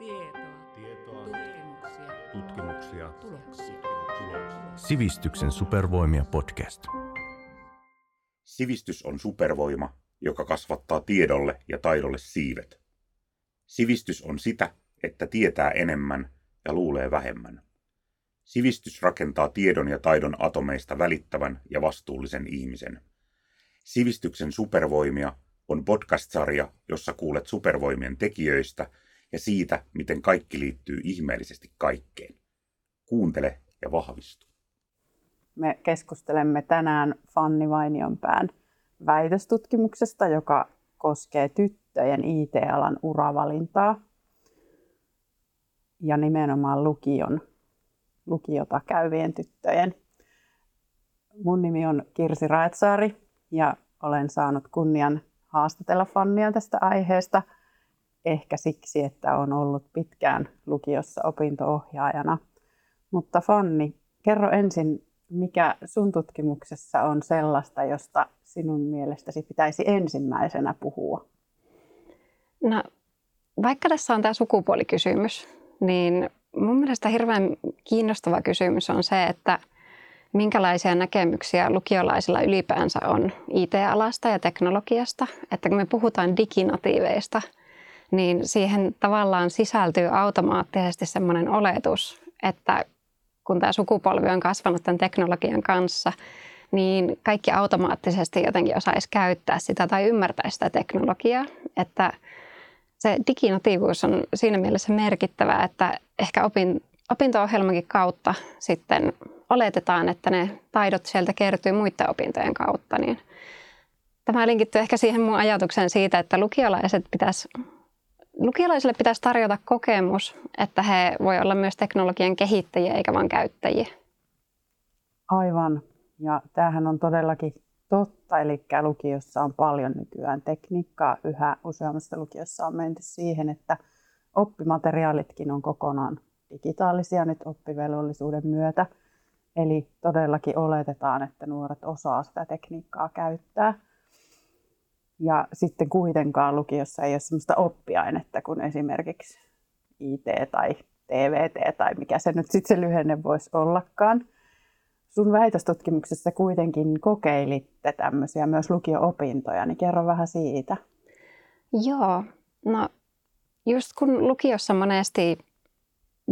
Tietoa. Tietoa. Tutkimuksia. Tutkimuksia. Tuloksia. Tuloksia. Sivistyksen supervoimia podcast. Sivistys on supervoima, joka kasvattaa tiedolle ja taidolle siivet. Sivistys on sitä, että tietää enemmän ja luulee vähemmän. Sivistys rakentaa tiedon ja taidon atomeista välittävän ja vastuullisen ihmisen. Sivistyksen supervoimia on podcast-sarja, jossa kuulet supervoimien tekijöistä ja siitä, miten kaikki liittyy ihmeellisesti kaikkeen. Kuuntele ja vahvistu. Me keskustelemme tänään Fanni Vainionpään väitöstutkimuksesta, joka koskee tyttöjen IT-alan uravalintaa ja nimenomaan lukion, lukiota käyvien tyttöjen. Mun nimi on Kirsi Raetsaari ja olen saanut kunnian haastatella Fannia tästä aiheesta. Ehkä siksi, että on ollut pitkään lukiossa opintoohjaajana. Mutta Fanni, kerro ensin, mikä sun tutkimuksessa on sellaista, josta sinun mielestäsi pitäisi ensimmäisenä puhua? No, vaikka tässä on tämä sukupuolikysymys, niin mun mielestä hirveän kiinnostava kysymys on se, että minkälaisia näkemyksiä lukiolaisilla ylipäänsä on IT-alasta ja teknologiasta. Että kun me puhutaan diginatiiveista, niin siihen tavallaan sisältyy automaattisesti sellainen oletus, että kun tämä sukupolvi on kasvanut tämän teknologian kanssa, niin kaikki automaattisesti jotenkin osaisi käyttää sitä tai ymmärtää sitä teknologiaa. Että se diginatiivuus on siinä mielessä merkittävää, että ehkä opin, opinto-ohjelmankin kautta sitten oletetaan, että ne taidot sieltä kertyy muiden opintojen kautta. Niin tämä linkittyy ehkä siihen mun ajatukseen siitä, että lukiolaiset pitäisi lukiolaisille pitäisi tarjota kokemus, että he voi olla myös teknologian kehittäjiä eikä vain käyttäjiä. Aivan. Ja tämähän on todellakin totta, eli lukiossa on paljon nykyään tekniikkaa. Yhä useammassa lukiossa on menty siihen, että oppimateriaalitkin on kokonaan digitaalisia nyt oppivelvollisuuden myötä. Eli todellakin oletetaan, että nuoret osaa sitä tekniikkaa käyttää. Ja sitten kuitenkaan lukiossa ei ole sellaista oppiainetta kuin esimerkiksi IT tai TVT tai mikä se nyt sitten se lyhenne voisi ollakaan. Sun väitöstutkimuksessa kuitenkin kokeilitte tämmöisiä myös lukio-opintoja, niin kerro vähän siitä. Joo, no just kun lukiossa monesti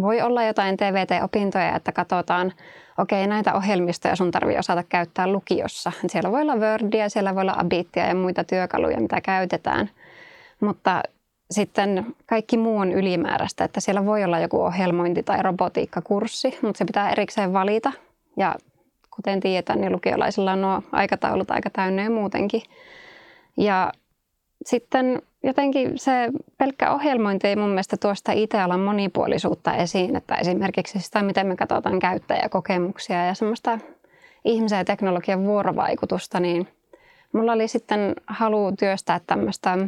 voi olla jotain TVT-opintoja, että katsotaan, okei, okay, näitä ohjelmistoja sun tarvii osata käyttää lukiossa. Siellä voi olla Wordia, siellä voi olla Abitia ja muita työkaluja, mitä käytetään. Mutta sitten kaikki muu on ylimääräistä, että siellä voi olla joku ohjelmointi- tai robotiikkakurssi, mutta se pitää erikseen valita. Ja kuten tiedetään, niin lukiolaisilla on nuo aikataulut aika täynnä ja muutenkin. Ja sitten jotenkin se pelkkä ohjelmointi ei mun mielestä tuosta IT-alan monipuolisuutta esiin, että esimerkiksi sitä, miten me katsotaan käyttäjäkokemuksia ja semmoista ihmisen ja teknologian vuorovaikutusta, niin mulla oli sitten halu työstää tämmöistä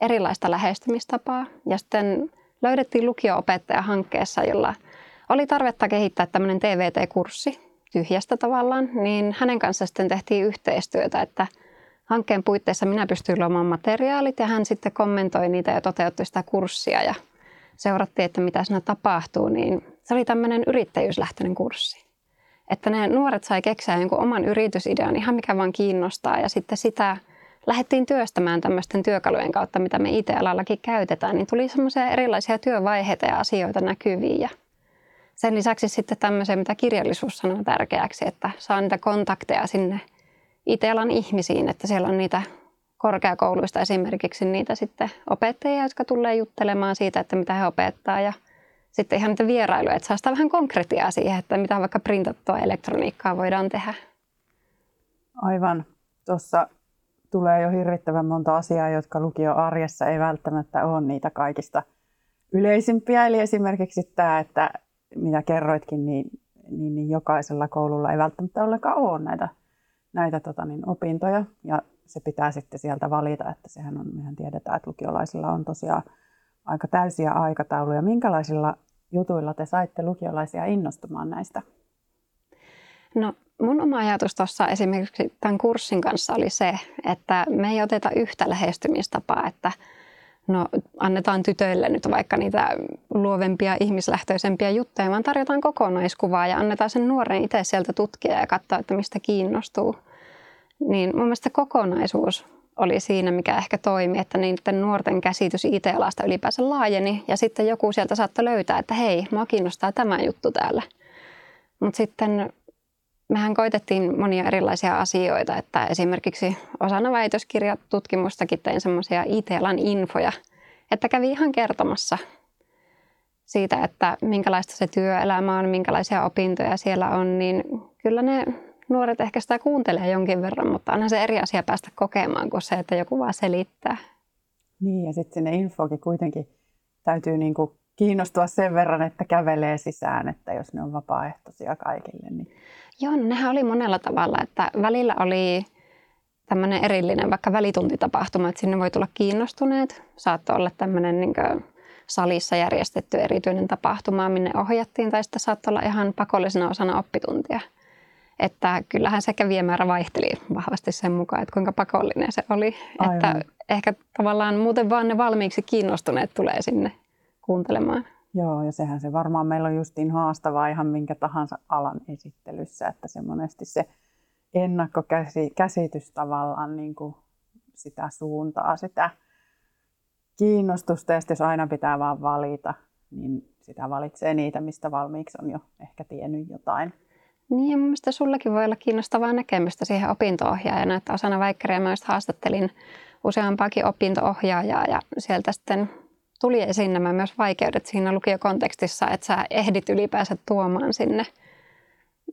erilaista lähestymistapaa. Ja sitten löydettiin lukio-opettaja hankkeessa, jolla oli tarvetta kehittää tämmöinen TVT-kurssi tyhjästä tavallaan, niin hänen kanssa sitten tehtiin yhteistyötä, että – hankkeen puitteissa minä pystyin luomaan materiaalit ja hän sitten kommentoi niitä ja toteutti sitä kurssia ja seurattiin, että mitä siinä tapahtuu, niin se oli tämmöinen yrittäjyyslähtöinen kurssi. Että ne nuoret sai keksiä jonkun oman yritysidean, ihan mikä vaan kiinnostaa ja sitten sitä lähdettiin työstämään tämmöisten työkalujen kautta, mitä me IT-alallakin käytetään, niin tuli semmoisia erilaisia työvaiheita ja asioita näkyviin ja sen lisäksi sitten tämmöisiä, mitä kirjallisuus sanoo tärkeäksi, että saa niitä kontakteja sinne IT-alan ihmisiin, että siellä on niitä korkeakouluista esimerkiksi niitä sitten opettajia, jotka tulee juttelemaan siitä, että mitä he opettaa ja sitten ihan niitä vierailuja, että saa sitä vähän konkretiaa siihen, että mitä vaikka printattua elektroniikkaa voidaan tehdä. Aivan. Tuossa tulee jo hirvittävän monta asiaa, jotka lukio-arjessa ei välttämättä ole niitä kaikista yleisimpiä. Eli esimerkiksi tämä, että mitä kerroitkin, niin, niin, niin jokaisella koululla ei välttämättä ollenkaan ole näitä näitä tota, niin, opintoja ja se pitää sitten sieltä valita, että sehän on, mehän tiedetään, että lukiolaisilla on tosiaan aika täysiä aikatauluja. Minkälaisilla jutuilla te saitte lukiolaisia innostumaan näistä? No mun oma ajatus tuossa esimerkiksi tämän kurssin kanssa oli se, että me ei oteta yhtä lähestymistapaa, että no annetaan tytöille nyt vaikka niitä luovempia, ihmislähtöisempiä juttuja, vaan tarjotaan kokonaiskuvaa ja annetaan sen nuoren itse sieltä tutkia ja katsoa, että mistä kiinnostuu. Niin mun mielestä kokonaisuus oli siinä, mikä ehkä toimi, että niiden nuorten käsitys IT-alasta ylipäänsä laajeni ja sitten joku sieltä saattoi löytää, että hei, mua kiinnostaa tämä juttu täällä. Mutta sitten mehän koitettiin monia erilaisia asioita, että esimerkiksi osana väitöskirjatutkimustakin tein semmoisia IT-alan infoja, että kävi ihan kertomassa siitä, että minkälaista se työelämä on, minkälaisia opintoja siellä on, niin kyllä ne nuoret ehkä sitä kuuntelee jonkin verran, mutta onhan se eri asia päästä kokemaan kuin se, että joku vaan selittää. Niin, ja sitten sinne infokin kuitenkin täytyy niinku kiinnostua sen verran, että kävelee sisään, että jos ne on vapaaehtoisia kaikille. Niin... Joo, no nehän oli monella tavalla, että välillä oli tämmöinen erillinen vaikka välituntitapahtuma, että sinne voi tulla kiinnostuneet. Saattoi olla tämmöinen niin salissa järjestetty erityinen tapahtuma, minne ohjattiin, tai sitten saattoi olla ihan pakollisena osana oppituntia. Että kyllähän se kävijämäärä vaihteli vahvasti sen mukaan, että kuinka pakollinen se oli. Aivan. Että ehkä tavallaan muuten vaan ne valmiiksi kiinnostuneet tulee sinne kuuntelemaan. Joo, ja sehän se varmaan meillä on justiin haastavaa ihan minkä tahansa alan esittelyssä, että se monesti se ennakkokäsitys tavallaan niin kuin sitä suuntaa, sitä kiinnostusta, ja jos aina pitää vaan valita, niin sitä valitsee niitä, mistä valmiiksi on jo ehkä tiennyt jotain. Niin ja mielestäni sullakin voi olla kiinnostavaa näkemystä siihen opinto-ohjaajana, että osana väikkäriä myös haastattelin useampaakin opinto-ohjaajaa ja sieltä sitten tuli esiin nämä myös vaikeudet siinä lukiokontekstissa, että sä ehdit ylipäänsä tuomaan sinne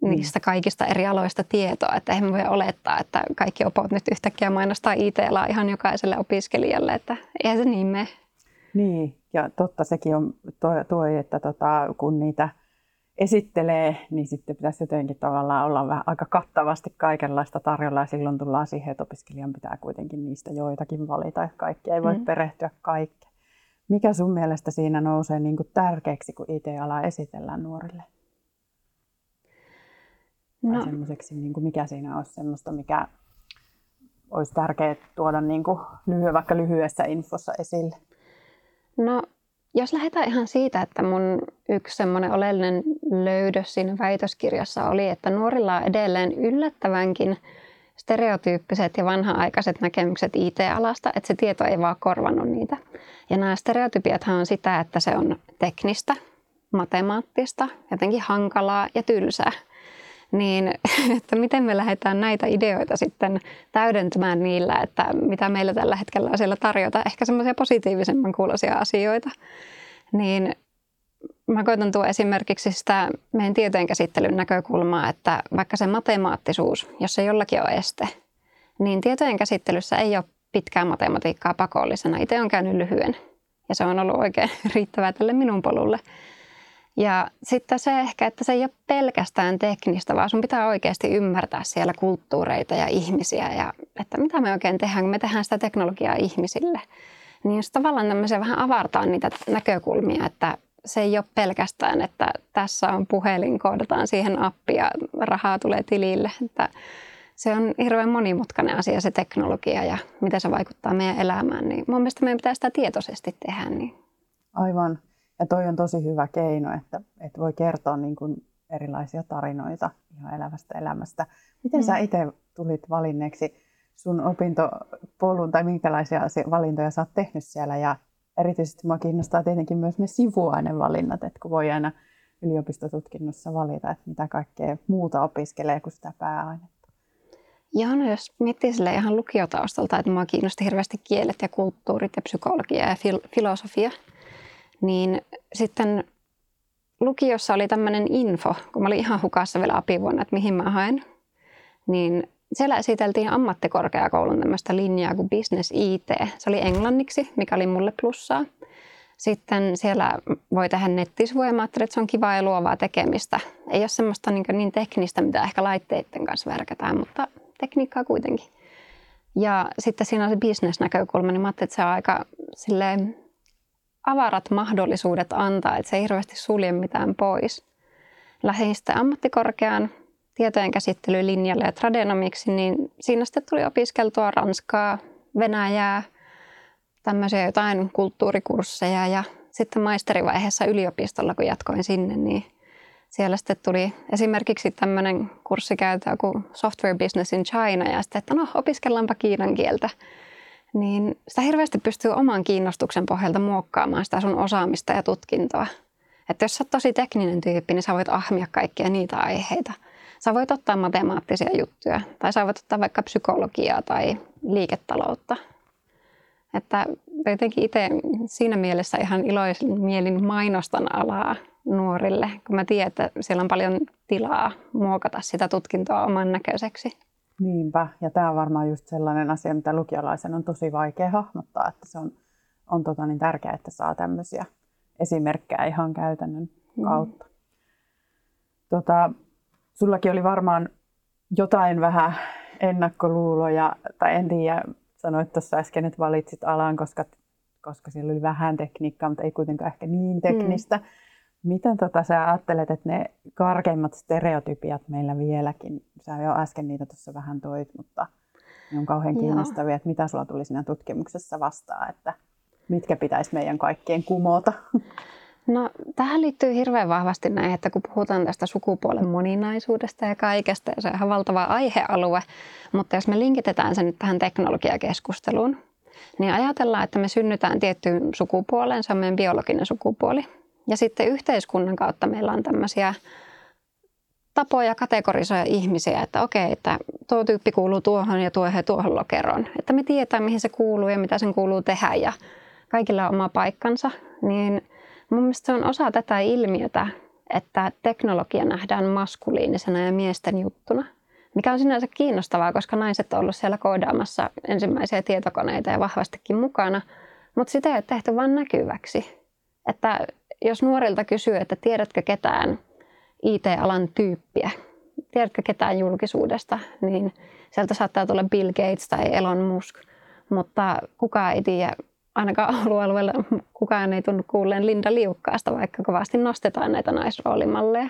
niistä kaikista eri aloista tietoa. Että eihän voi olettaa, että kaikki opot nyt yhtäkkiä mainostaa IT-alaa ihan jokaiselle opiskelijalle, että eihän se niin mene. Niin, ja totta sekin on tuo, tuo että tota, kun niitä esittelee, niin sitten pitäisi jotenkin tavallaan olla vähän aika kattavasti kaikenlaista tarjolla ja silloin tullaan siihen, että opiskelijan pitää kuitenkin niistä joitakin valita ja kaikki ei voi mm. perehtyä kaikkeen. Mikä sun mielestä siinä nousee niin kuin tärkeäksi, kun IT-alaa esitellään nuorille? No. semmoiseksi, niin kuin mikä siinä olisi semmoista, mikä olisi tärkeää tuoda niin kuin lyhy- vaikka lyhyessä infossa esille? No, jos lähdetään ihan siitä, että mun yksi semmoinen oleellinen löydös siinä väitöskirjassa oli, että nuorilla on edelleen yllättävänkin stereotyyppiset ja vanha-aikaiset näkemykset IT-alasta, että se tieto ei vaan korvannut niitä. Ja nämä stereotypiathan on sitä, että se on teknistä, matemaattista, jotenkin hankalaa ja tylsää. Niin, että miten me lähdetään näitä ideoita sitten täydentämään niillä, että mitä meillä tällä hetkellä on siellä tarjota, ehkä semmoisia positiivisemman kuuloisia asioita. Niin mä koitan tuoda esimerkiksi sitä meidän tietojenkäsittelyn näkökulmaa, että vaikka se matemaattisuus, jos se jollakin on este, niin tietojen käsittelyssä ei ole pitkää matematiikkaa pakollisena. Itse on käynyt lyhyen ja se on ollut oikein riittävää tälle minun polulle. Ja sitten se ehkä, että se ei ole pelkästään teknistä, vaan sun pitää oikeasti ymmärtää siellä kulttuureita ja ihmisiä ja että mitä me oikein tehdään, kun me tehdään sitä teknologiaa ihmisille. Niin jos tavallaan tämmöisiä vähän avartaa niitä näkökulmia, että se ei ole pelkästään, että tässä on puhelin, koodataan siihen appi ja rahaa tulee tilille. Että se on hirveän monimutkainen asia se teknologia ja miten se vaikuttaa meidän elämään. Niin mun mielestä meidän pitää sitä tietoisesti tehdä. Niin. Aivan. Ja toi on tosi hyvä keino, että, että voi kertoa niin kuin erilaisia tarinoita ihan elävästä elämästä. Miten mm. sä itse tulit valinneeksi sun opintopolun tai minkälaisia valintoja sä oot tehnyt siellä ja erityisesti minua kiinnostaa tietenkin myös ne sivuainevalinnat, että kun voi aina yliopistotutkinnossa valita, että mitä kaikkea muuta opiskelee kuin sitä pääainetta. Joo, no jos miettii sille ihan lukiotaustalta, että minua kiinnosti hirveästi kielet ja kulttuurit ja psykologia ja fil- filosofia, niin sitten lukiossa oli tämmöinen info, kun mä olin ihan hukassa vielä apivuonna, että mihin mä haen, niin siellä esiteltiin ammattikorkeakoulun tämmöistä linjaa kuin Business IT. Se oli englanniksi, mikä oli mulle plussaa. Sitten siellä voi tehdä nettisivuja. Mä ajattelin, että se on kivaa ja luovaa tekemistä. Ei ole semmoista niin, niin teknistä, mitä ehkä laitteiden kanssa värkätään, mutta tekniikkaa kuitenkin. Ja sitten siinä on se business-näkökulma, niin mä ajattelin, että se on aika silleen, avarat mahdollisuudet antaa, että se ei hirveästi sulje mitään pois. Lähdin sitten ammattikorkeaan tietojen käsittelylinjalle ja tradenomiksi, niin siinä sitten tuli opiskeltua Ranskaa, Venäjää, tämmöisiä jotain kulttuurikursseja ja sitten maisterivaiheessa yliopistolla, kun jatkoin sinne, niin siellä sitten tuli esimerkiksi tämmöinen kurssi käytä kuin Software Business in China ja sitten, että no opiskellaanpa kiinan kieltä. Niin sitä hirveästi pystyy oman kiinnostuksen pohjalta muokkaamaan sitä sun osaamista ja tutkintoa. Että jos sä oot tosi tekninen tyyppi, niin sä voit ahmia kaikkia niitä aiheita. Sä voit ottaa matemaattisia juttuja tai sä voit ottaa vaikka psykologiaa tai liiketaloutta. Että jotenkin itse siinä mielessä ihan iloisin mielin mainostan alaa nuorille, kun mä tiedän, että siellä on paljon tilaa muokata sitä tutkintoa oman näköiseksi. Niinpä, ja tämä on varmaan just sellainen asia, mitä lukiolaisen on tosi vaikea hahmottaa, että se on, on tota niin tärkeää, että saa tämmöisiä esimerkkejä ihan käytännön mm. kautta. Mm. Tota, sullakin oli varmaan jotain vähän ennakkoluuloja, tai en tiedä, sanoit tuossa äsken, että valitsit alan, koska, koska siellä oli vähän tekniikkaa, mutta ei kuitenkaan ehkä niin teknistä. Mm. Miten tota, sä ajattelet, että ne karkeimmat stereotypiat meillä vieläkin, sä jo äsken niitä tuossa vähän toit, mutta ne on kauhean kiinnostavia, että mitä sulla tuli siinä tutkimuksessa vastaan, että mitkä pitäisi meidän kaikkien kumota? No tähän liittyy hirveän vahvasti näin, että kun puhutaan tästä sukupuolen moninaisuudesta ja kaikesta, ja se on ihan valtava aihealue, mutta jos me linkitetään sen nyt tähän teknologiakeskusteluun, niin ajatellaan, että me synnytään tiettyyn sukupuoleen, se on meidän biologinen sukupuoli. Ja sitten yhteiskunnan kautta meillä on tämmöisiä tapoja kategorisoida ihmisiä, että okei, että tuo tyyppi kuuluu tuohon ja tuo he tuohon lokeroon. Että me tietää, mihin se kuuluu ja mitä sen kuuluu tehdä ja kaikilla on oma paikkansa. Niin mun mielestä se on osa tätä ilmiötä, että teknologia nähdään maskuliinisena ja miesten juttuna. Mikä on sinänsä kiinnostavaa, koska naiset on ollut siellä koodaamassa ensimmäisiä tietokoneita ja vahvastikin mukana. Mutta sitä ei ole tehty vain näkyväksi. Että jos nuorilta kysyy, että tiedätkö ketään IT-alan tyyppiä, tiedätkö ketään julkisuudesta, niin sieltä saattaa tulla Bill Gates tai Elon Musk, mutta kukaan ei tiedä, ainakaan alueella kukaan ei tunnu kuulleen Linda Liukkaasta, vaikka kovasti nostetaan näitä naisroolimalleja.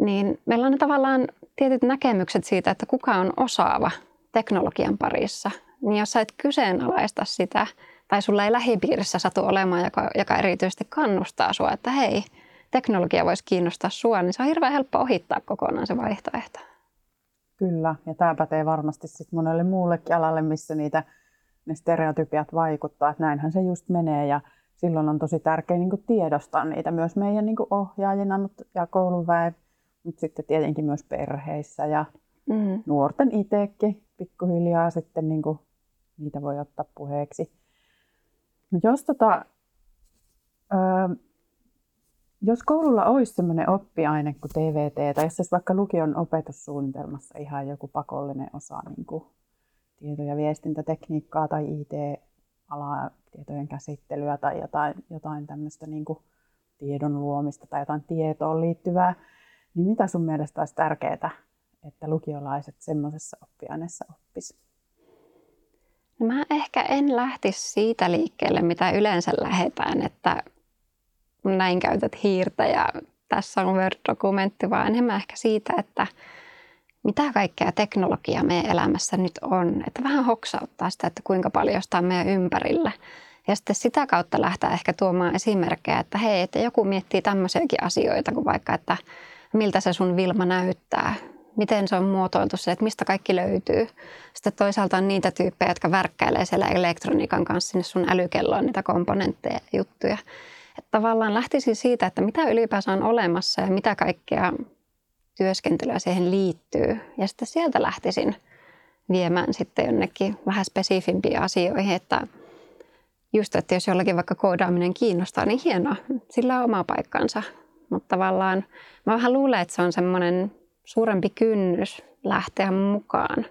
Niin meillä on tavallaan tietyt näkemykset siitä, että kuka on osaava teknologian parissa. Niin jos sä et kyseenalaista sitä, tai sulla ei lähipiirissä satu olemaan, joka, joka erityisesti kannustaa sua, että hei, teknologia voisi kiinnostaa sua, niin se on hirveän helppo ohittaa kokonaan se vaihtoehto. Kyllä, ja tämä pätee varmasti sit monelle muullekin alalle, missä niitä ne stereotypiat vaikuttaa, että näinhän se just menee ja silloin on tosi tärkeää niin tiedostaa niitä myös meidän niin ohjaajina ja kouluväen, mutta sitten tietenkin myös perheissä ja mm. nuorten itsekin pikkuhiljaa sitten niin niitä voi ottaa puheeksi. No jos, tota, ö, jos koululla olisi sellainen oppiaine kuin TVT, tai jos vaikka lukion opetussuunnitelmassa ihan joku pakollinen osa niin kuin tieto- ja viestintätekniikkaa tai IT-alaa, tietojen käsittelyä tai jotain, jotain tämmöistä niin kuin tiedon luomista tai jotain tietoon liittyvää, niin mitä sun mielestä olisi tärkeää, että lukiolaiset semmoisessa oppiaineessa oppisivat? No mä ehkä en lähtisi siitä liikkeelle, mitä yleensä lähetään, että näin käytät hiirtä ja tässä on Word-dokumentti, vaan enemmän ehkä siitä, että mitä kaikkea teknologiaa meidän elämässä nyt on. Että vähän hoksauttaa sitä, että kuinka paljon sitä on meidän ympärillä. Ja sitten sitä kautta lähteä ehkä tuomaan esimerkkejä, että hei, että joku miettii tämmöisiäkin asioita kuin vaikka, että miltä se sun Vilma näyttää, miten se on muotoiltu se, että mistä kaikki löytyy. Sitten toisaalta on niitä tyyppejä, jotka värkkäilee siellä elektroniikan kanssa sinne sun älykelloon niitä komponentteja ja juttuja. Että tavallaan lähtisin siitä, että mitä ylipäänsä on olemassa ja mitä kaikkea työskentelyä siihen liittyy. Ja sitten sieltä lähtisin viemään sitten jonnekin vähän spesifimpiin asioihin, että just, että jos jollakin vaikka koodaaminen kiinnostaa, niin hienoa, sillä on oma paikkansa. Mutta tavallaan mä vähän luulen, että se on semmoinen suurempi kynnys lähteä mukaan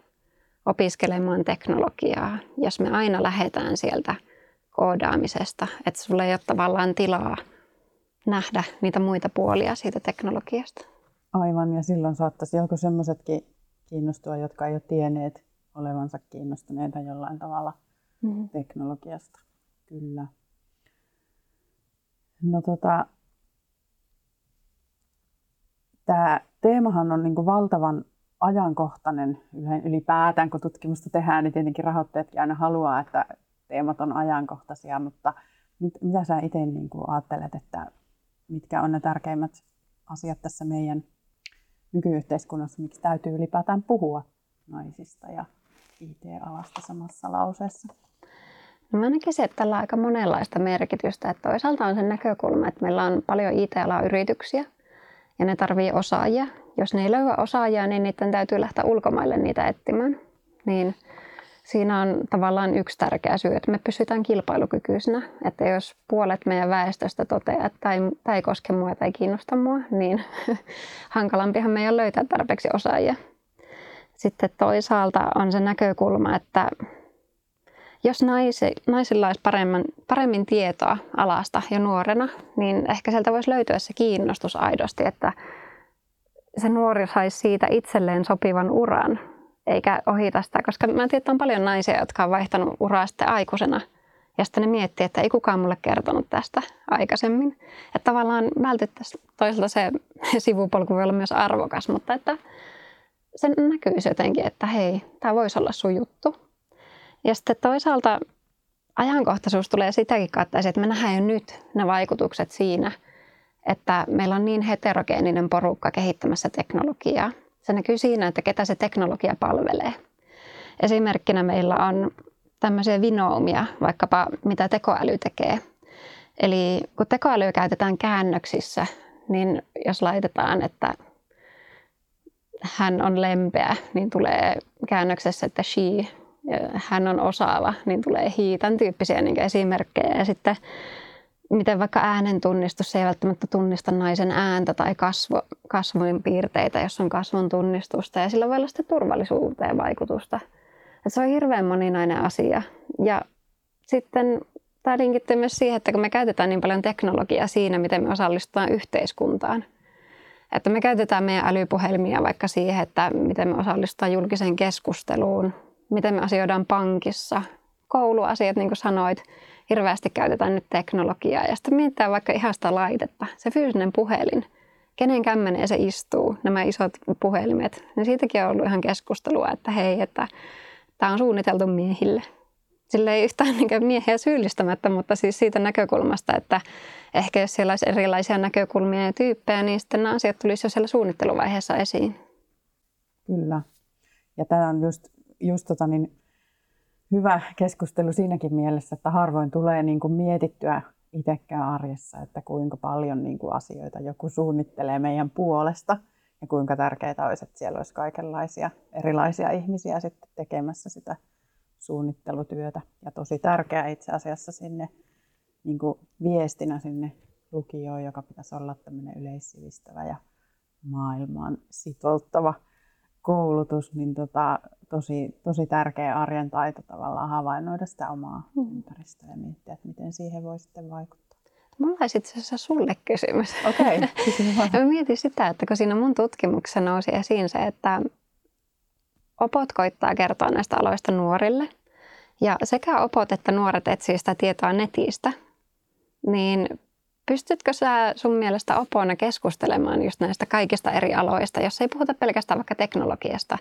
opiskelemaan teknologiaa, jos me aina lähdetään sieltä koodaamisesta, että sulla ei ole tavallaan tilaa nähdä niitä muita puolia siitä teknologiasta. Aivan, ja silloin saattaisi joku semmoisetkin kiinnostua, jotka ei ole tienneet olevansa kiinnostuneita jollain tavalla mm. teknologiasta. Kyllä. No tota, tämä teemahan on niin valtavan ajankohtainen ylipäätään, kun tutkimusta tehdään, niin tietenkin rahoittajatkin aina haluaa, että teemat on ajankohtaisia, mutta mit, mitä sä itse niin ajattelet, että mitkä on ne tärkeimmät asiat tässä meidän nykyyhteiskunnassa, miksi täytyy ylipäätään puhua naisista ja IT-alasta samassa lauseessa? No mä näkisin, että tällä on aika monenlaista merkitystä. Että toisaalta on se näkökulma, että meillä on paljon IT-alan yrityksiä ja ne tarvii osaajia. Jos ne ei löyä osaajia, niin niiden täytyy lähteä ulkomaille niitä etsimään. Niin siinä on tavallaan yksi tärkeä syy, että me pysytään kilpailukykyisenä. Että jos puolet meidän väestöstä toteaa, että tämä ei, koske mua tai ei kiinnosta mua, niin hankalampihan meidän löytää tarpeeksi osaajia. Sitten toisaalta on se näkökulma, että jos naisi, naisilla olisi paremmin, paremmin tietoa alasta jo nuorena, niin ehkä sieltä voisi löytyä se kiinnostus aidosti, että se nuori saisi siitä itselleen sopivan uran, eikä ohita sitä. Koska mä tiedän, että on paljon naisia, jotka on vaihtanut uraa sitten aikuisena. Ja sitten ne miettii, että ei kukaan mulle kertonut tästä aikaisemmin. Että tavallaan vältettäisiin toisaalta se sivupolku voi olla myös arvokas, mutta että se näkyisi jotenkin, että hei, tämä voisi olla sun juttu. Ja sitten toisaalta ajankohtaisuus tulee sitäkin kautta, että me nähdään jo nyt ne vaikutukset siinä, että meillä on niin heterogeeninen porukka kehittämässä teknologiaa. Se näkyy siinä, että ketä se teknologia palvelee. Esimerkkinä meillä on tämmöisiä vinoumia, vaikkapa mitä tekoäly tekee. Eli kun tekoälyä käytetään käännöksissä, niin jos laitetaan, että hän on lempeä, niin tulee käännöksessä, että she hän on osaava, niin tulee hiitan tyyppisiä niin esimerkkejä. Ja sitten miten vaikka äänen tunnistus ei välttämättä tunnista naisen ääntä tai kasvo, kasvoin piirteitä, jos on kasvon tunnistusta. Ja sillä voi olla sitten turvallisuuteen vaikutusta. Et se on hirveän moninainen asia. Ja sitten tämä linkittyy myös siihen, että kun me käytetään niin paljon teknologiaa siinä, miten me osallistutaan yhteiskuntaan. Että me käytetään meidän älypuhelmia vaikka siihen, että miten me osallistutaan julkiseen keskusteluun, miten me asioidaan pankissa, kouluasiat, niin kuin sanoit, hirveästi käytetään nyt teknologiaa. Ja sitten mietitään vaikka ihan sitä laitetta, se fyysinen puhelin, kenen kämmeneen se istuu, nämä isot puhelimet. Niin siitäkin on ollut ihan keskustelua, että hei, että tämä on suunniteltu miehille. Sillä ei yhtään niin miehiä syyllistämättä, mutta siis siitä näkökulmasta, että ehkä jos siellä olisi erilaisia näkökulmia ja tyyppejä, niin sitten nämä asiat tulisi jo siellä suunnitteluvaiheessa esiin. Kyllä. Ja tämä on just just tota, niin hyvä keskustelu siinäkin mielessä, että harvoin tulee niin kuin mietittyä itsekään arjessa, että kuinka paljon niin kuin asioita joku suunnittelee meidän puolesta ja kuinka tärkeää olisi, että siellä olisi kaikenlaisia erilaisia ihmisiä sitten tekemässä sitä suunnittelutyötä. Ja tosi tärkeää itse asiassa sinne niin kuin viestinä sinne lukioon, joka pitäisi olla tämmöinen yleissivistävä ja maailmaan sitouttava koulutus, niin tota, tosi, tosi tärkeä arjen taito tavallaan havainnoida sitä omaa mm. ympäristöä ja miettiä, että miten siihen voi sitten vaikuttaa. Mulla olisi itse asiassa sulle kysymys. Okei, okay, Mä mietin sitä, että kun siinä mun tutkimuksessa nousi esiin se, että opot koittaa kertoa näistä aloista nuorille. Ja sekä opot että nuoret etsii sitä tietoa netistä. Niin Pystytkö sä sun mielestä opona keskustelemaan just näistä kaikista eri aloista, jos ei puhuta pelkästään vaikka teknologiasta?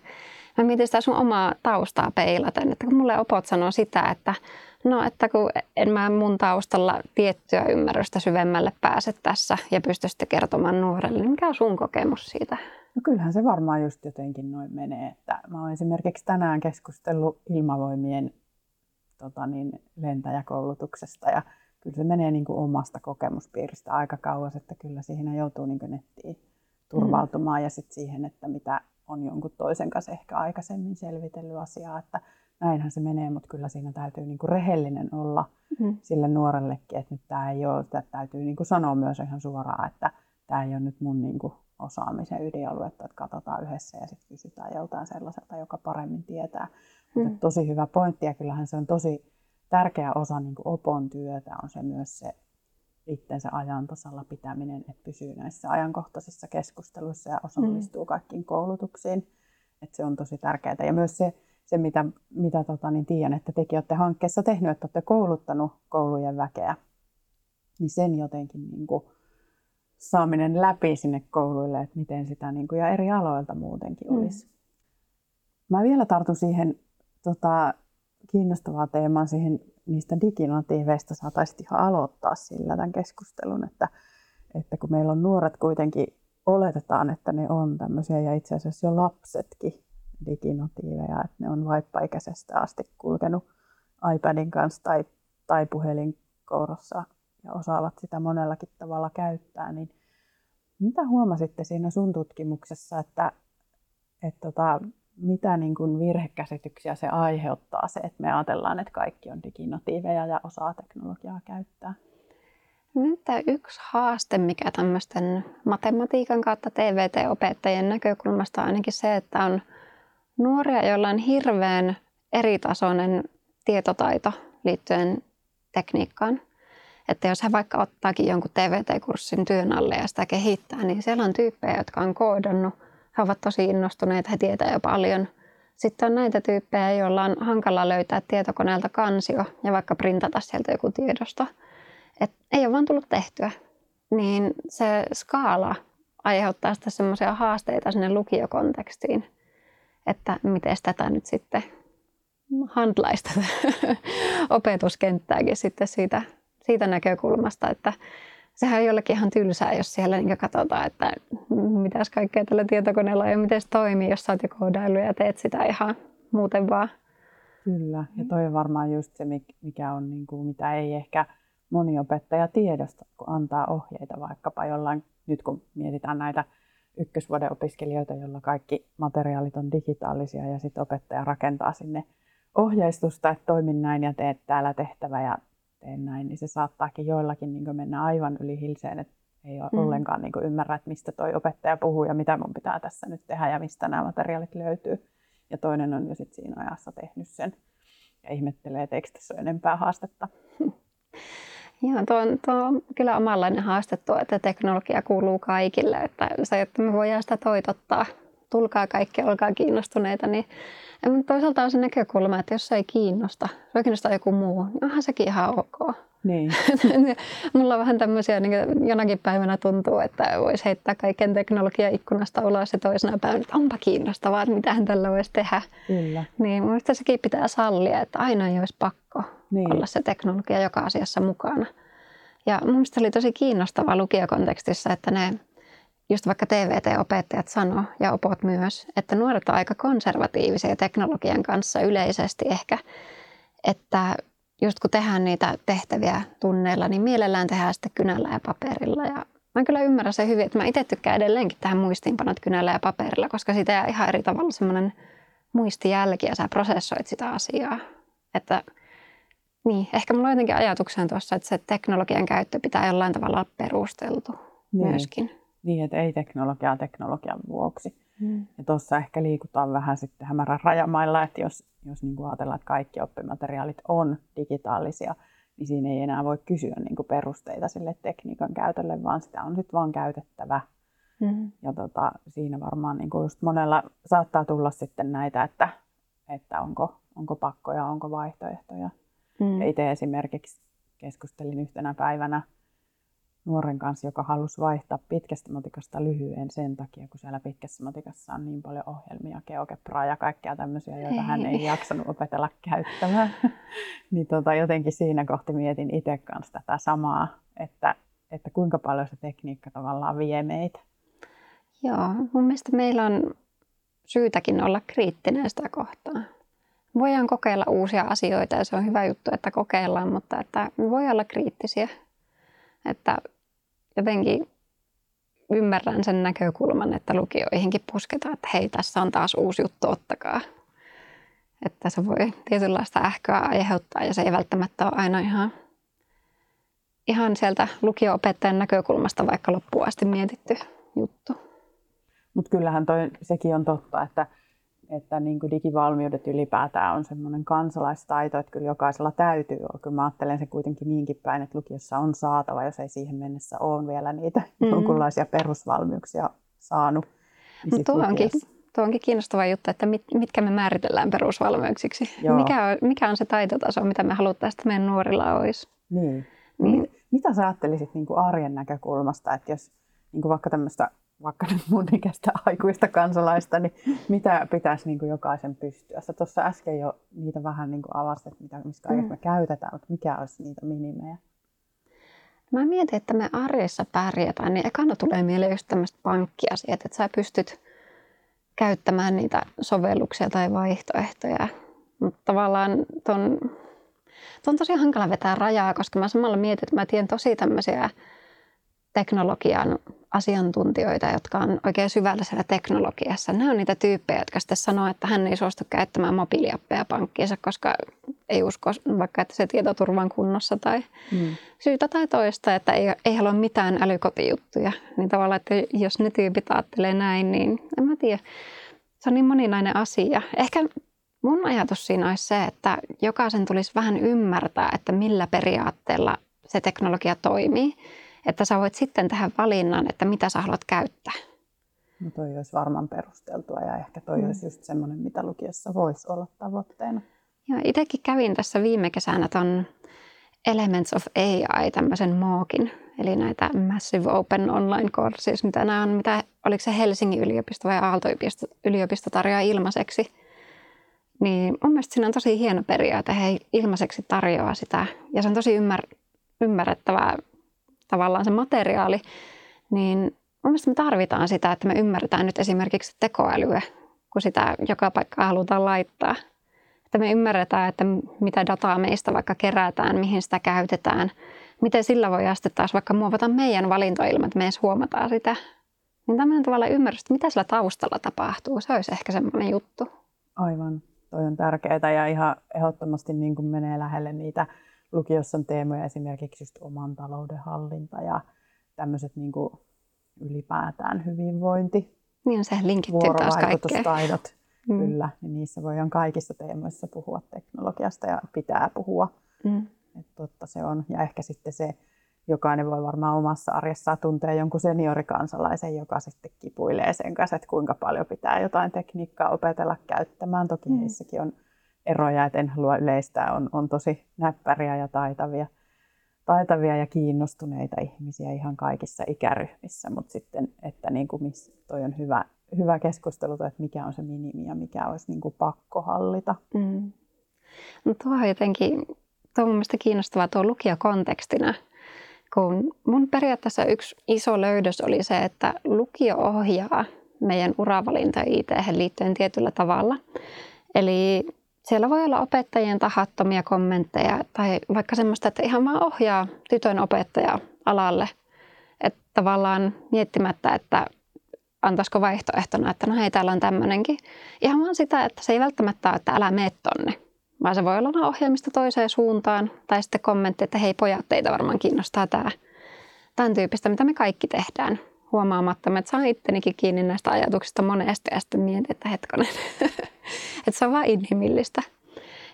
Mä mietin sitä sun omaa taustaa peilaten, että kun mulle opot sanoo sitä, että no, että kun en mä mun taustalla tiettyä ymmärrystä syvemmälle pääse tässä ja pysty sitten kertomaan nuorelle, niin mikä on sun kokemus siitä? No kyllähän se varmaan just jotenkin noin menee, että mä oon esimerkiksi tänään keskustellut ilmavoimien tota niin, lentäjäkoulutuksesta ja kyllä se menee niin kuin omasta kokemuspiiristä aika kauas, että kyllä siihen joutuu niin nettiin turvautumaan mm. ja sitten siihen, että mitä on jonkun toisen kanssa ehkä aikaisemmin selvitellyt asiaa, että näinhän se menee, mutta kyllä siinä täytyy niin kuin rehellinen olla mm. sille nuorellekin, että nyt tämä ei ole, että täytyy niin kuin sanoa myös ihan suoraan, että tämä ei ole nyt mun niin kuin osaamisen ydinaluetta, että katsotaan yhdessä ja sitten kysytään joltain sellaiselta, joka paremmin tietää. Mm. Mutta tosi hyvä pointti ja kyllähän se on tosi tärkeä osa niin kuin opon työtä on se myös se itsensä ajan tasalla pitäminen, että pysyy näissä ajankohtaisissa keskusteluissa ja osallistuu mm. kaikkiin koulutuksiin. Että se on tosi tärkeää. Ja myös se, se mitä, mitä tota, niin tiedän, että tekin olette hankkeessa tehnyt, että olette kouluttanut koulujen väkeä, niin sen jotenkin niin kuin, saaminen läpi sinne kouluille, että miten sitä niin kuin, ja eri aloilta muutenkin olisi. Mm. Mä vielä tartun siihen tota, kiinnostavaa teemaa siihen niistä diginatiiveista saataisiin ihan aloittaa sillä tämän keskustelun, että, että kun meillä on nuoret kuitenkin, oletetaan, että ne on tämmöisiä ja itse asiassa jo lapsetkin diginatiiveja, että ne on vaippaikäisestä asti kulkenut iPadin kanssa tai, tai puhelinkoorossa ja osaavat sitä monellakin tavalla käyttää, niin mitä huomasitte siinä sun tutkimuksessa, että, että tota, mitä niin kuin virhekäsityksiä se aiheuttaa se, että me ajatellaan, että kaikki on diginatiiveja ja osaa teknologiaa käyttää? Tämä yksi haaste, mikä tämmöisten matematiikan kautta TVT-opettajien näkökulmasta on ainakin se, että on nuoria, joilla on hirveän eritasoinen tietotaito liittyen tekniikkaan. Että jos he vaikka ottaakin jonkun TVT-kurssin työn alle ja sitä kehittää, niin siellä on tyyppejä, jotka on koodannut. He ovat tosi innostuneita, he tietää jo paljon. Sitten on näitä tyyppejä, joilla on hankala löytää tietokoneelta kansio ja vaikka printata sieltä joku tiedosto. Et ei ole vaan tullut tehtyä. Niin se skaala aiheuttaa sitä semmoisia haasteita sinne lukiokontekstiin, että miten tätä nyt sitten handlaista opetuskenttääkin sitten siitä siitä näkökulmasta, että sehän on jollekin ihan tylsää, jos siellä niin katsotaan, että mitäs kaikkea tällä tietokoneella ja miten se toimii, jos sä oot jo koodailu ja teet sitä ihan muuten vaan. Kyllä, ja toi on varmaan just se, mikä on, niin kuin, mitä ei ehkä moni opettaja tiedosta, kun antaa ohjeita vaikkapa jollain, nyt kun mietitään näitä ykkösvuoden opiskelijoita, joilla kaikki materiaalit on digitaalisia ja sitten opettaja rakentaa sinne ohjeistusta, että toimin näin ja teet täällä tehtävä ja teen näin, niin se saattaakin joillakin niin mennä aivan yli hilseen, että ei ole mm. ollenkaan niin ymmärrä, että mistä toi opettaja puhuu ja mitä mun pitää tässä nyt tehdä ja mistä nämä materiaalit löytyy. Ja toinen on jo sitten siinä ajassa tehnyt sen ja ihmettelee, että eikö tässä ole enempää haastetta. Joo, tuo on, tuo on kyllä omanlainen haaste tuo, että teknologia kuuluu kaikille. Että se, että me voidaan sitä toitottaa, tulkaa kaikki, olkaa kiinnostuneita, niin mutta toisaalta on se näkökulma, että jos se ei kiinnosta, se kiinnostaa joku muu, niin onhan sekin ihan ok. Niin. Mulla on vähän tämmöisiä, niin jonakin päivänä tuntuu, että voisi heittää kaiken teknologia ikkunasta ulos ja toisena päivänä, että onpa kiinnostavaa, että mitähän tällä voisi tehdä. Kyllä. Niin mun sekin pitää sallia, että aina ei olisi pakko niin. olla se teknologia joka asiassa mukana. Ja mun mielestä oli tosi kiinnostavaa lukiokontekstissa, että ne just vaikka TVT-opettajat sano ja opot myös, että nuoret on aika konservatiivisia teknologian kanssa yleisesti ehkä, että just kun tehdään niitä tehtäviä tunneilla, niin mielellään tehdään sitten kynällä ja paperilla. Ja mä kyllä ymmärrän se hyvin, että mä itse tykkään edelleenkin tähän muistiinpanot kynällä ja paperilla, koska siitä jää ihan eri tavalla semmoinen muistijälki ja sä prosessoit sitä asiaa. Että niin, ehkä mulla on jotenkin ajatuksena tuossa, että se teknologian käyttö pitää jollain tavalla olla perusteltu niin. myöskin. Niin, että ei teknologiaa teknologian vuoksi. Mm. Ja tuossa ehkä liikutaan vähän sitten hämärän rajamailla, että jos, jos niin kuin ajatellaan, että kaikki oppimateriaalit on digitaalisia, niin siinä ei enää voi kysyä niin kuin perusteita sille tekniikan käytölle, vaan sitä on sitten vaan käytettävä. Mm. Ja tota, siinä varmaan niin kuin just monella saattaa tulla sitten näitä, että, että onko, onko pakkoja, onko vaihtoehtoja. Mm. Ja itse esimerkiksi keskustelin yhtenä päivänä nuoren kanssa, joka halusi vaihtaa pitkästä matikasta lyhyen sen takia, kun siellä pitkässä matikassa on niin paljon ohjelmia, geokepraa ja kaikkea tämmöisiä, joita hän ei jaksanut opetella käyttämään. niin tota, jotenkin siinä kohti mietin itse kanssa tätä samaa, että, että kuinka paljon se tekniikka tavallaan vie meitä. Joo, mun mielestä meillä on syytäkin olla kriittinen sitä kohtaa. Voidaan kokeilla uusia asioita ja se on hyvä juttu, että kokeillaan, mutta että voi olla kriittisiä. Että jotenkin ymmärrän sen näkökulman, että lukioihinkin pusketaan, että hei, tässä on taas uusi juttu, ottakaa. Että se voi tietynlaista ähköä aiheuttaa ja se ei välttämättä ole aina ihan, ihan sieltä lukio-opettajan näkökulmasta vaikka loppuun asti mietitty juttu. Mutta kyllähän toi, sekin on totta, että että niin kuin digivalmiudet ylipäätään on semmoinen kansalaistaito, että kyllä jokaisella täytyy olla. Kyllä mä ajattelen se kuitenkin niinkin päin, että lukiossa on saatava, jos ei siihen mennessä ole vielä niitä mm-hmm. jonkunlaisia perusvalmiuksia saanut. Niin tuo, onkin, tuo onkin kiinnostava juttu, että mit, mitkä me määritellään perusvalmiuksiksi. Mikä on, mikä on se taitotaso, mitä me haluttaisiin, että meidän nuorilla olisi? Niin. niin. Mitä sä ajattelisit niin kuin arjen näkökulmasta, että jos niin kuin vaikka tämmöistä vaikka nyt mun ikäistä aikuista kansalaista, niin mitä pitäisi niin kuin jokaisen pystyä? Sä tuossa äsken jo niitä vähän niin kuin avasit, että mitä, mistä Mm. me käytetään, mutta mikä olisi niitä minimejä? Mä mietin, että me arjessa pärjätään, niin ekana tulee mieleen just tämmöiset pankkiasiat, että sä pystyt käyttämään niitä sovelluksia tai vaihtoehtoja. Mutta tavallaan ton, ton on tosi hankala vetää rajaa, koska mä samalla mietin, että mä tiedän tosi tämmöisiä teknologian asiantuntijoita, jotka on oikein syvällä siellä teknologiassa. Nämä on niitä tyyppejä, jotka sitten sanoo, että hän ei suostu käyttämään mobiiliappeja pankkiinsa, koska ei usko vaikka, että se tietoturva on kunnossa tai Mm. syytä tai toista, että ei, ei halua mitään älykotijuttuja. Niin tavallaan, että jos ne tyypit ajattelee näin, niin en mä tiedä. Se on niin moninainen asia. Ehkä mun ajatus siinä olisi se, että jokaisen tulisi vähän ymmärtää, että millä periaatteella se teknologia toimii. Että sä voit sitten tehdä valinnan, että mitä sä haluat käyttää. No toi olisi varmaan perusteltua ja ehkä toi Mm. olisi just semmoinen, mitä lukiossa voisi olla tavoitteena. Ja itsekin kävin tässä viime kesänä ton Elements of AI, tämmöisen MOOCin, eli näitä Massive Open Online Courses, mitä nämä on, mitä, oliko se Helsingin yliopisto vai Aalto-yliopisto yliopisto tarjoaa ilmaiseksi. Niin mun mielestä siinä on tosi hieno periaate, he ilmaiseksi tarjoaa sitä, ja se on tosi ymmär, ymmärrettävää tavallaan se materiaali, niin mun mielestä me tarvitaan sitä, että me ymmärretään nyt esimerkiksi tekoälyä, kun sitä joka paikkaan halutaan laittaa että me ymmärretään, että mitä dataa meistä vaikka kerätään, mihin sitä käytetään, miten sillä voi sitten taas vaikka muovata meidän valintoilmat, että me edes huomataan sitä. Niin tämmöinen tavalla ymmärrys, että mitä sillä taustalla tapahtuu, se olisi ehkä semmoinen juttu. Aivan, toi on tärkeää ja ihan ehdottomasti niin kuin menee lähelle niitä lukiossa on teemoja esimerkiksi just oman talouden hallinta ja tämmöiset niin kuin ylipäätään hyvinvointi, Niin se linkittyy taas kaikkeen. Mm. kyllä, niin niissä voidaan kaikissa teemoissa puhua teknologiasta ja pitää puhua. Mm. Että totta se on. Ja ehkä sitten se, jokainen voi varmaan omassa arjessaan tuntea jonkun seniorikansalaisen, joka sitten kipuilee sen kanssa, että kuinka paljon pitää jotain tekniikkaa opetella käyttämään. Toki Mm. heissäkin on eroja, että en halua yleistää, on, on tosi näppäriä ja taitavia, taitavia ja kiinnostuneita ihmisiä ihan kaikissa ikäryhmissä, mutta sitten, että niin kuin miss, toi on hyvä, hyvä keskustelu, että mikä on se minimi ja mikä olisi niin kuin pakko hallita. Mm. No tuo on jotenkin, tuo on mun mielestä kiinnostavaa tuo lukiokontekstina, kun mun periaatteessa yksi iso löydös oli se, että lukio ohjaa meidän uravalintoja IT liittyen tietyllä tavalla. Eli siellä voi olla opettajien tahattomia kommentteja tai vaikka semmoista, että ihan vaan ohjaa tytön opettaja alalle. Että tavallaan miettimättä, että antaisiko vaihtoehtona, että no hei, täällä on tämmöinenkin. Ihan vaan sitä, että se ei välttämättä ole, että älä mene tonne, vaan se voi olla ohjelmista toiseen suuntaan. Tai sitten kommentti, että hei pojat, teitä varmaan kiinnostaa tämä. Tämän tyyppistä, mitä me kaikki tehdään huomaamatta. Että saan ittenikin kiinni näistä ajatuksista monesti ja sitten mietin, että hetkonen, että se on vaan inhimillistä.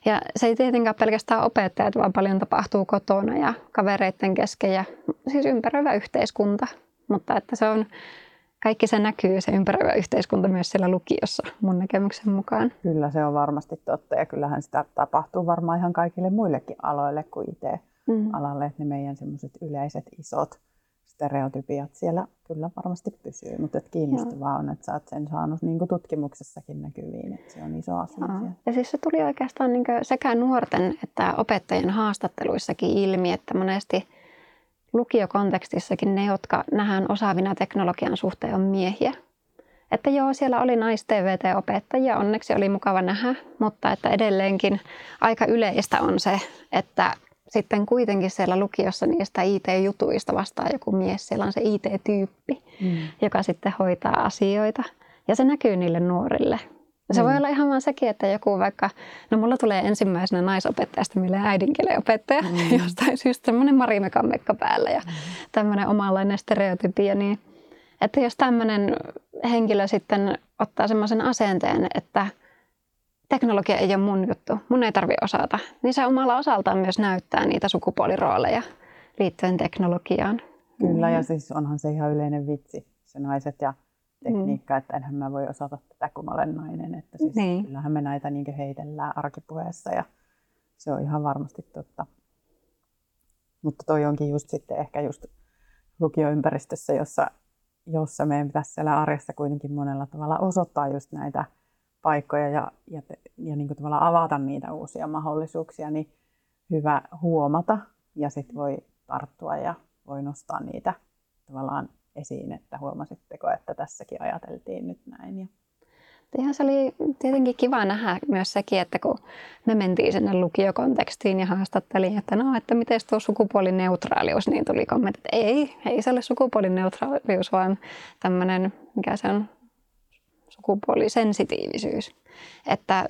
Ja se ei tietenkään pelkästään opettajat, vaan paljon tapahtuu kotona ja kavereiden kesken ja siis ympäröivä yhteiskunta. Mutta että se on, kaikki se näkyy, se ympäröivä yhteiskunta myös siellä lukiossa mun näkemyksen mukaan. Kyllä se on varmasti totta ja kyllähän sitä tapahtuu varmaan ihan kaikille muillekin aloille kuin IT-alalle, Mm. että ne meidän semmoiset yleiset isot stereotypiat siellä kyllä varmasti pysyy, mutta et kiinnostavaa on, että sä oot sen saanut niin kuin tutkimuksessakin näkyviin, että se on iso asia. Joo. Ja siis se tuli oikeastaan niin sekä nuorten että opettajien haastatteluissakin ilmi, että monesti lukiokontekstissakin ne, jotka nähdään osaavina teknologian suhteen, on miehiä. Että joo, siellä oli nais-TVT-opettajia, onneksi oli mukava nähdä, mutta että edelleenkin aika yleistä on se, että sitten kuitenkin siellä lukiossa niistä IT-jutuista vastaa joku mies, siellä on se IT-tyyppi, Mm. joka sitten hoitaa asioita. Ja se näkyy niille nuorille. Se voi Mm. olla ihan vaan sekin, että joku vaikka, no mulla tulee ensimmäisenä naisopettajasta mieleen äidinkielen opettaja, Mm. mm. jostain syystä semmoinen Marimekan mekka päällä ja tämmöinen omanlainen stereotypia, niin että jos tämmöinen henkilö sitten ottaa semmoisen asenteen, että teknologia ei ole mun juttu, mun ei tarvi osata, niin se omalla osaltaan myös näyttää niitä sukupuolirooleja liittyen teknologiaan. Kyllä, ja Mm. siis onhan se ihan yleinen vitsi, se naiset ja tekniikka, että enhän mä voi osata tätä, kun mä olen nainen. Että siis Niin. Kyllähän me näitä niin heitellään arkipuheessa ja se on ihan varmasti totta. Mutta toi onkin just sitten ehkä just lukioympäristössä, jossa jossa meidän pitäisi siellä arjessa kuitenkin monella tavalla osoittaa just näitä paikkoja ja, ja, ja niin kuin avata niitä uusia mahdollisuuksia, niin hyvä huomata ja sitten voi tarttua ja voi nostaa niitä tavallaan esiin, että huomasitteko, että tässäkin ajateltiin nyt näin. Ja Ihan se oli tietenkin kiva nähdä myös sekin, että kun me mentiin sinne lukiokontekstiin ja haastattelin, että no, että miten tuo sukupuolineutraalius, niin tuli kommentti, että ei, ei se ole sukupuolineutraalius, vaan tämmöinen, mikä se on, sukupuolisensitiivisyys. Että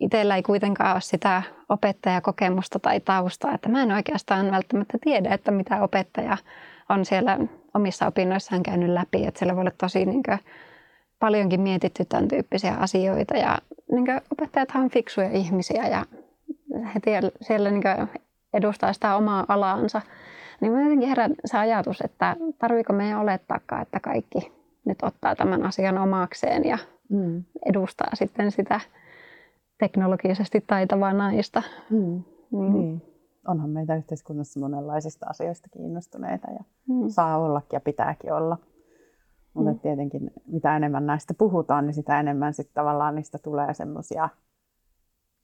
itsellä ei kuitenkaan ole sitä opettajakokemusta tai taustaa, että mä en oikeastaan välttämättä tiedä, että mitä opettaja on siellä omissa opinnoissaan käynyt läpi, että siellä voi olla tosi niin kuin, paljonkin mietitty tämän tyyppisiä asioita ja niin kuin, opettajathan on fiksuja ihmisiä ja he siellä niin kuin, edustaa sitä omaa alaansa. Niin mä jotenkin herään se ajatus, että tarviiko meidän olettaakaan, että kaikki nyt ottaa tämän asian omakseen ja mm. edustaa sitten sitä teknologisesti taitavaa naista. Mm. Niin. niin. Onhan meitä yhteiskunnassa monenlaisista asioista kiinnostuneita ja mm. saa ollakin ja pitääkin olla. Mutta mm. tietenkin mitä enemmän näistä puhutaan, niin sitä enemmän sitten tavallaan niistä tulee semmoisia,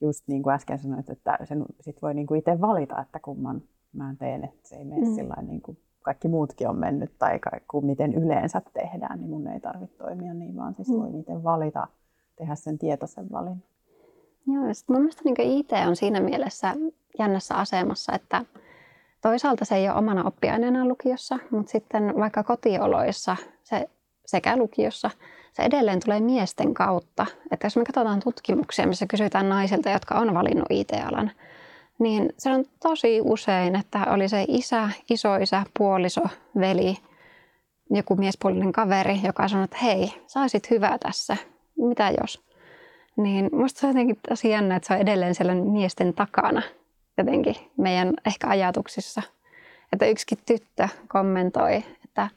just niin kuin äsken sanoit, että sen sit voi niin kuin itse valita, että kumman mä teen, että se ei mene mm. sillä niin kuin kaikki muutkin on mennyt tai kuin miten yleensä tehdään, niin mun ei tarvitse toimia niin, vaan siis mm. voi itse valita, tehdä sen tietoisen valinnan. Joo, ja mun mielestä niin IT on siinä mielessä jännässä asemassa, että toisaalta se ei ole omana oppiaineena lukiossa, mutta sitten vaikka kotioloissa se sekä lukiossa, se edelleen tulee miesten kautta. Että jos me katsotaan tutkimuksia, missä kysytään naisilta, jotka on valinnut IT-alan, niin se on tosi usein, että oli se isä, isoisä, puoliso, veli, joku miespuolinen kaveri, joka sanoi, että hei, saisit hyvää tässä, mitä jos? Niin musta se on jotenkin tosi jännä, että se on edelleen siellä miesten takana jotenkin meidän ehkä ajatuksissa. Että yksikin tyttö kommentoi, että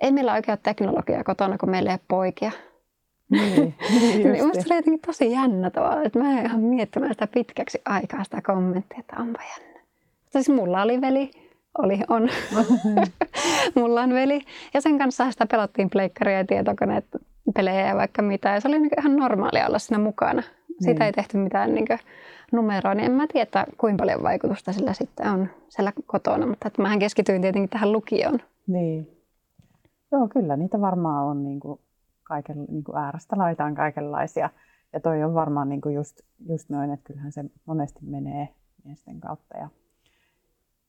ei meillä ole teknologiaa kotona, kun meillä ei ole poikia. Niin, niin, niin musta se oli jotenkin tosi jännä tavalla, että mä ihan miettimään sitä pitkäksi aikaa sitä kommenttia, että onpa jännä. Siis mulla oli veli, oli, on. mulla on veli. Ja sen kanssa sitä pelottiin pleikkaria ja tietokoneet, pelejä ja vaikka mitä. Ja se oli niin ihan normaalia olla siinä mukana. Siitä niin. ei tehty mitään niin numeroa, niin en mä tiedä, kuinka paljon vaikutusta sillä sitten on siellä kotona. Mutta että mähän keskityin tietenkin tähän lukioon. Niin. Joo, kyllä niitä varmaan on niin kuin kaiken, niin kuin äärästä laitaan kaikenlaisia. Ja toi on varmaan niin kuin just, just noin, että kyllähän se monesti menee miesten kautta. Ja,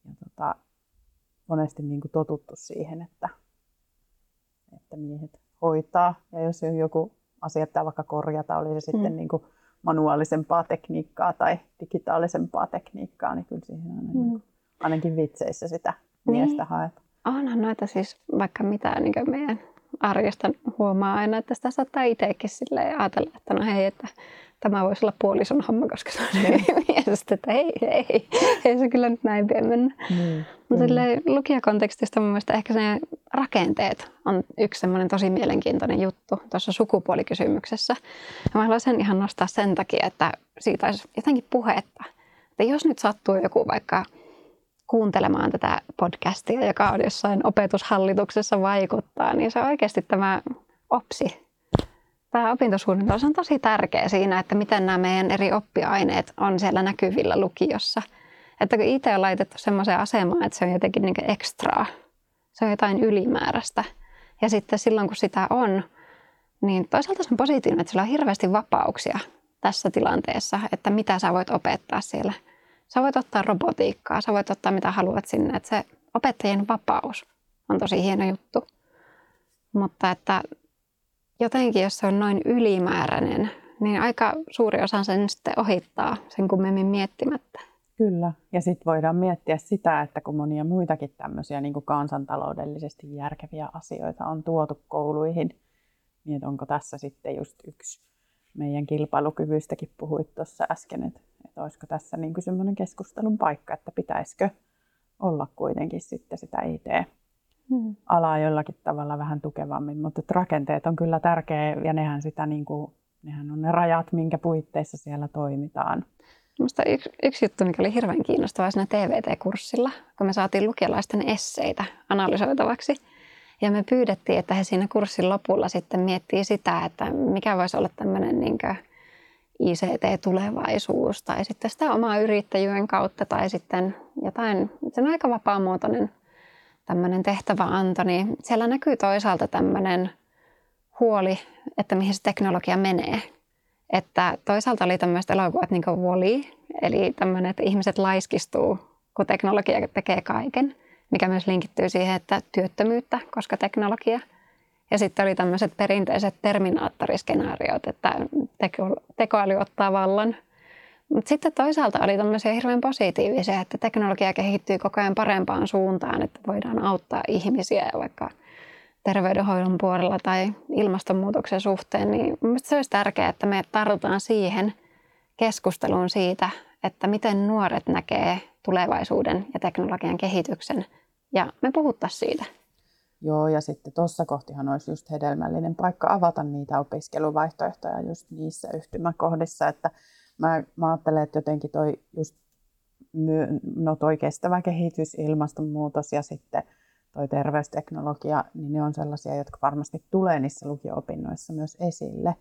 ja tota, monesti niin kuin totuttu siihen, että, että miehet hoitaa. Ja jos on joku asia pitää vaikka korjata, oli se sitten mm. niin kuin manuaalisempaa tekniikkaa tai digitaalisempaa tekniikkaa, niin kyllä siihen aina, mm. niin kuin, ainakin vitseissä sitä niin. miestä haetaan. Onhan noita siis vaikka mitään niin meidän arjesta huomaa aina, että sitä saattaa itsekin ajatella, että no hei, että tämä voisi olla puolison homma, koska se on niin. miestä, että hei, hei, ei se kyllä nyt näin pien mennä. Mm. Mutta mm. lukijakontekstista mun mielestä ehkä se rakenteet on yksi semmoinen tosi mielenkiintoinen juttu tuossa sukupuolikysymyksessä. Ja mä haluan sen ihan nostaa sen takia, että siitä olisi jotenkin puhetta. Että jos nyt sattuu joku vaikka kuuntelemaan tätä podcastia, joka on jossain opetushallituksessa vaikuttaa, niin se on oikeasti tämä OPSI. Tämä opintosuunnitelma on tosi tärkeä siinä, että miten nämä meidän eri oppiaineet on siellä näkyvillä lukiossa. Että kun itse on laitettu semmoiseen asemaan, että se on jotenkin niin ekstraa, se on jotain ylimääräistä. Ja sitten silloin, kun sitä on, niin toisaalta se on positiivinen, että sillä on hirveästi vapauksia tässä tilanteessa, että mitä sä voit opettaa siellä – Sä voit ottaa robotiikkaa, sä voit ottaa mitä haluat sinne. Että se opettajien vapaus on tosi hieno juttu. Mutta että jotenkin, jos se on noin ylimääräinen, niin aika suuri osa sen sitten ohittaa sen kummemmin miettimättä. Kyllä. Ja sitten voidaan miettiä sitä, että kun monia muitakin tämmöisiä niin kansantaloudellisesti järkeviä asioita on tuotu kouluihin, niin onko tässä sitten just yksi meidän kilpailukyvystäkin puhuit tuossa äsken, että, että olisiko tässä niin kuin semmoinen keskustelun paikka, että pitäisikö olla kuitenkin sitten sitä IT-alaa hmm. jollakin tavalla vähän tukevammin, mutta rakenteet on kyllä tärkeä ja nehän, sitä niin kuin, nehän on ne rajat, minkä puitteissa siellä toimitaan. Minusta yksi, yksi juttu, mikä oli hirveän kiinnostavaa siinä TVT-kurssilla, kun me saatiin lukiolaisten esseitä analysoitavaksi. Ja me pyydettiin, että he siinä kurssin lopulla sitten miettii sitä, että mikä voisi olla tämmöinen niin ICT-tulevaisuus tai sitten sitä omaa yrittäjyyden kautta tai sitten jotain, se on aika vapaamuotoinen tämmöinen tehtäväanto, niin siellä näkyy toisaalta tämmöinen huoli, että mihin se teknologia menee. Että toisaalta oli tämmöiset elokuvat niin kuin eli tämmöinen, että ihmiset laiskistuu, kun teknologia tekee kaiken, mikä myös linkittyy siihen, että työttömyyttä, koska teknologia. Ja sitten oli tämmöiset perinteiset terminaattoriskenaariot, että teko, tekoäly ottaa vallan. Mutta sitten toisaalta oli tämmöisiä hirveän positiivisia, että teknologia kehittyy koko ajan parempaan suuntaan, että voidaan auttaa ihmisiä vaikka terveydenhoidon puolella tai ilmastonmuutoksen suhteen, niin se olisi tärkeää, että me tartutaan siihen keskusteluun siitä, että miten nuoret näkee tulevaisuuden ja teknologian kehityksen ja me puhuttaisiin siitä. Joo, ja sitten tuossa kohtihan olisi just hedelmällinen paikka avata niitä opiskeluvaihtoehtoja just niissä yhtymäkohdissa, että mä, mä ajattelen, että jotenkin toi just no toi kestävä kehitys, ilmastonmuutos ja sitten toi terveysteknologia, niin ne on sellaisia, jotka varmasti tulee niissä lukio-opinnoissa myös esille.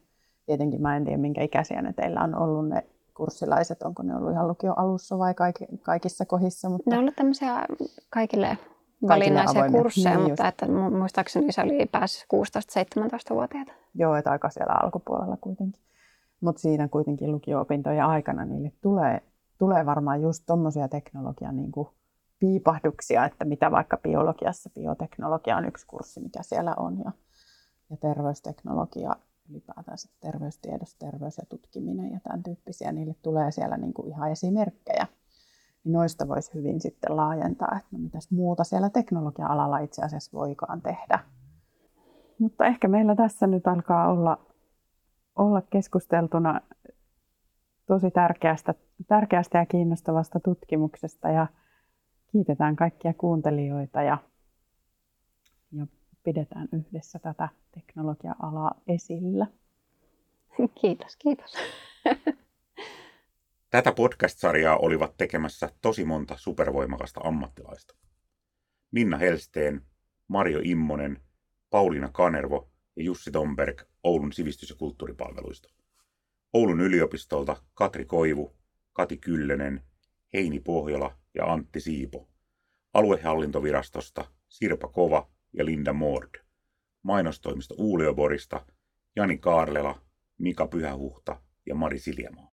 Tietenkin mä en tiedä, minkä ikäisiä ne teillä on ollut ne kurssilaiset, onko ne ollut ihan lukio alussa vai kaikissa kohdissa. Mutta... Ne on ollut tämmöisiä kaikille valinnaisia avoimia. kursseja, niin mutta että muistaakseni se oli pääsi 16-17-vuotiaita. Joo, että aika siellä alkupuolella kuitenkin. Mutta siinä kuitenkin lukio-opintojen aikana niille tulee, tulee varmaan just tuommoisia teknologian niin kuin piipahduksia, että mitä vaikka biologiassa, bioteknologia on yksi kurssi, mikä siellä on, ja, ja terveysteknologia, ylipäätään terveystiedos, terveys ja tutkiminen ja tämän tyyppisiä, niille tulee siellä niin kuin ihan esimerkkejä. Niin noista voisi hyvin sitten laajentaa, että no mitäs muuta siellä teknologia-alalla itse asiassa voikaan tehdä. Mutta ehkä meillä tässä nyt alkaa olla, olla keskusteltuna tosi tärkeästä, tärkeästä ja kiinnostavasta tutkimuksesta ja kiitetään kaikkia kuuntelijoita ja, ja pidetään yhdessä tätä teknologia-alaa esillä. Kiitos, kiitos. Tätä podcast-sarjaa olivat tekemässä tosi monta supervoimakasta ammattilaista. Minna Helsteen, Mario Immonen, Pauliina Kanervo ja Jussi Tomberg Oulun sivistys- ja kulttuuripalveluista. Oulun yliopistolta Katri Koivu, Kati Kyllönen, Heini Pohjola ja Antti Siipo. Aluehallintovirastosta Sirpa Kova ja Linda Mord. Mainostoimisto Uulioborista Jani Kaarlela, Mika Pyhähuhta ja Mari Siljamaa.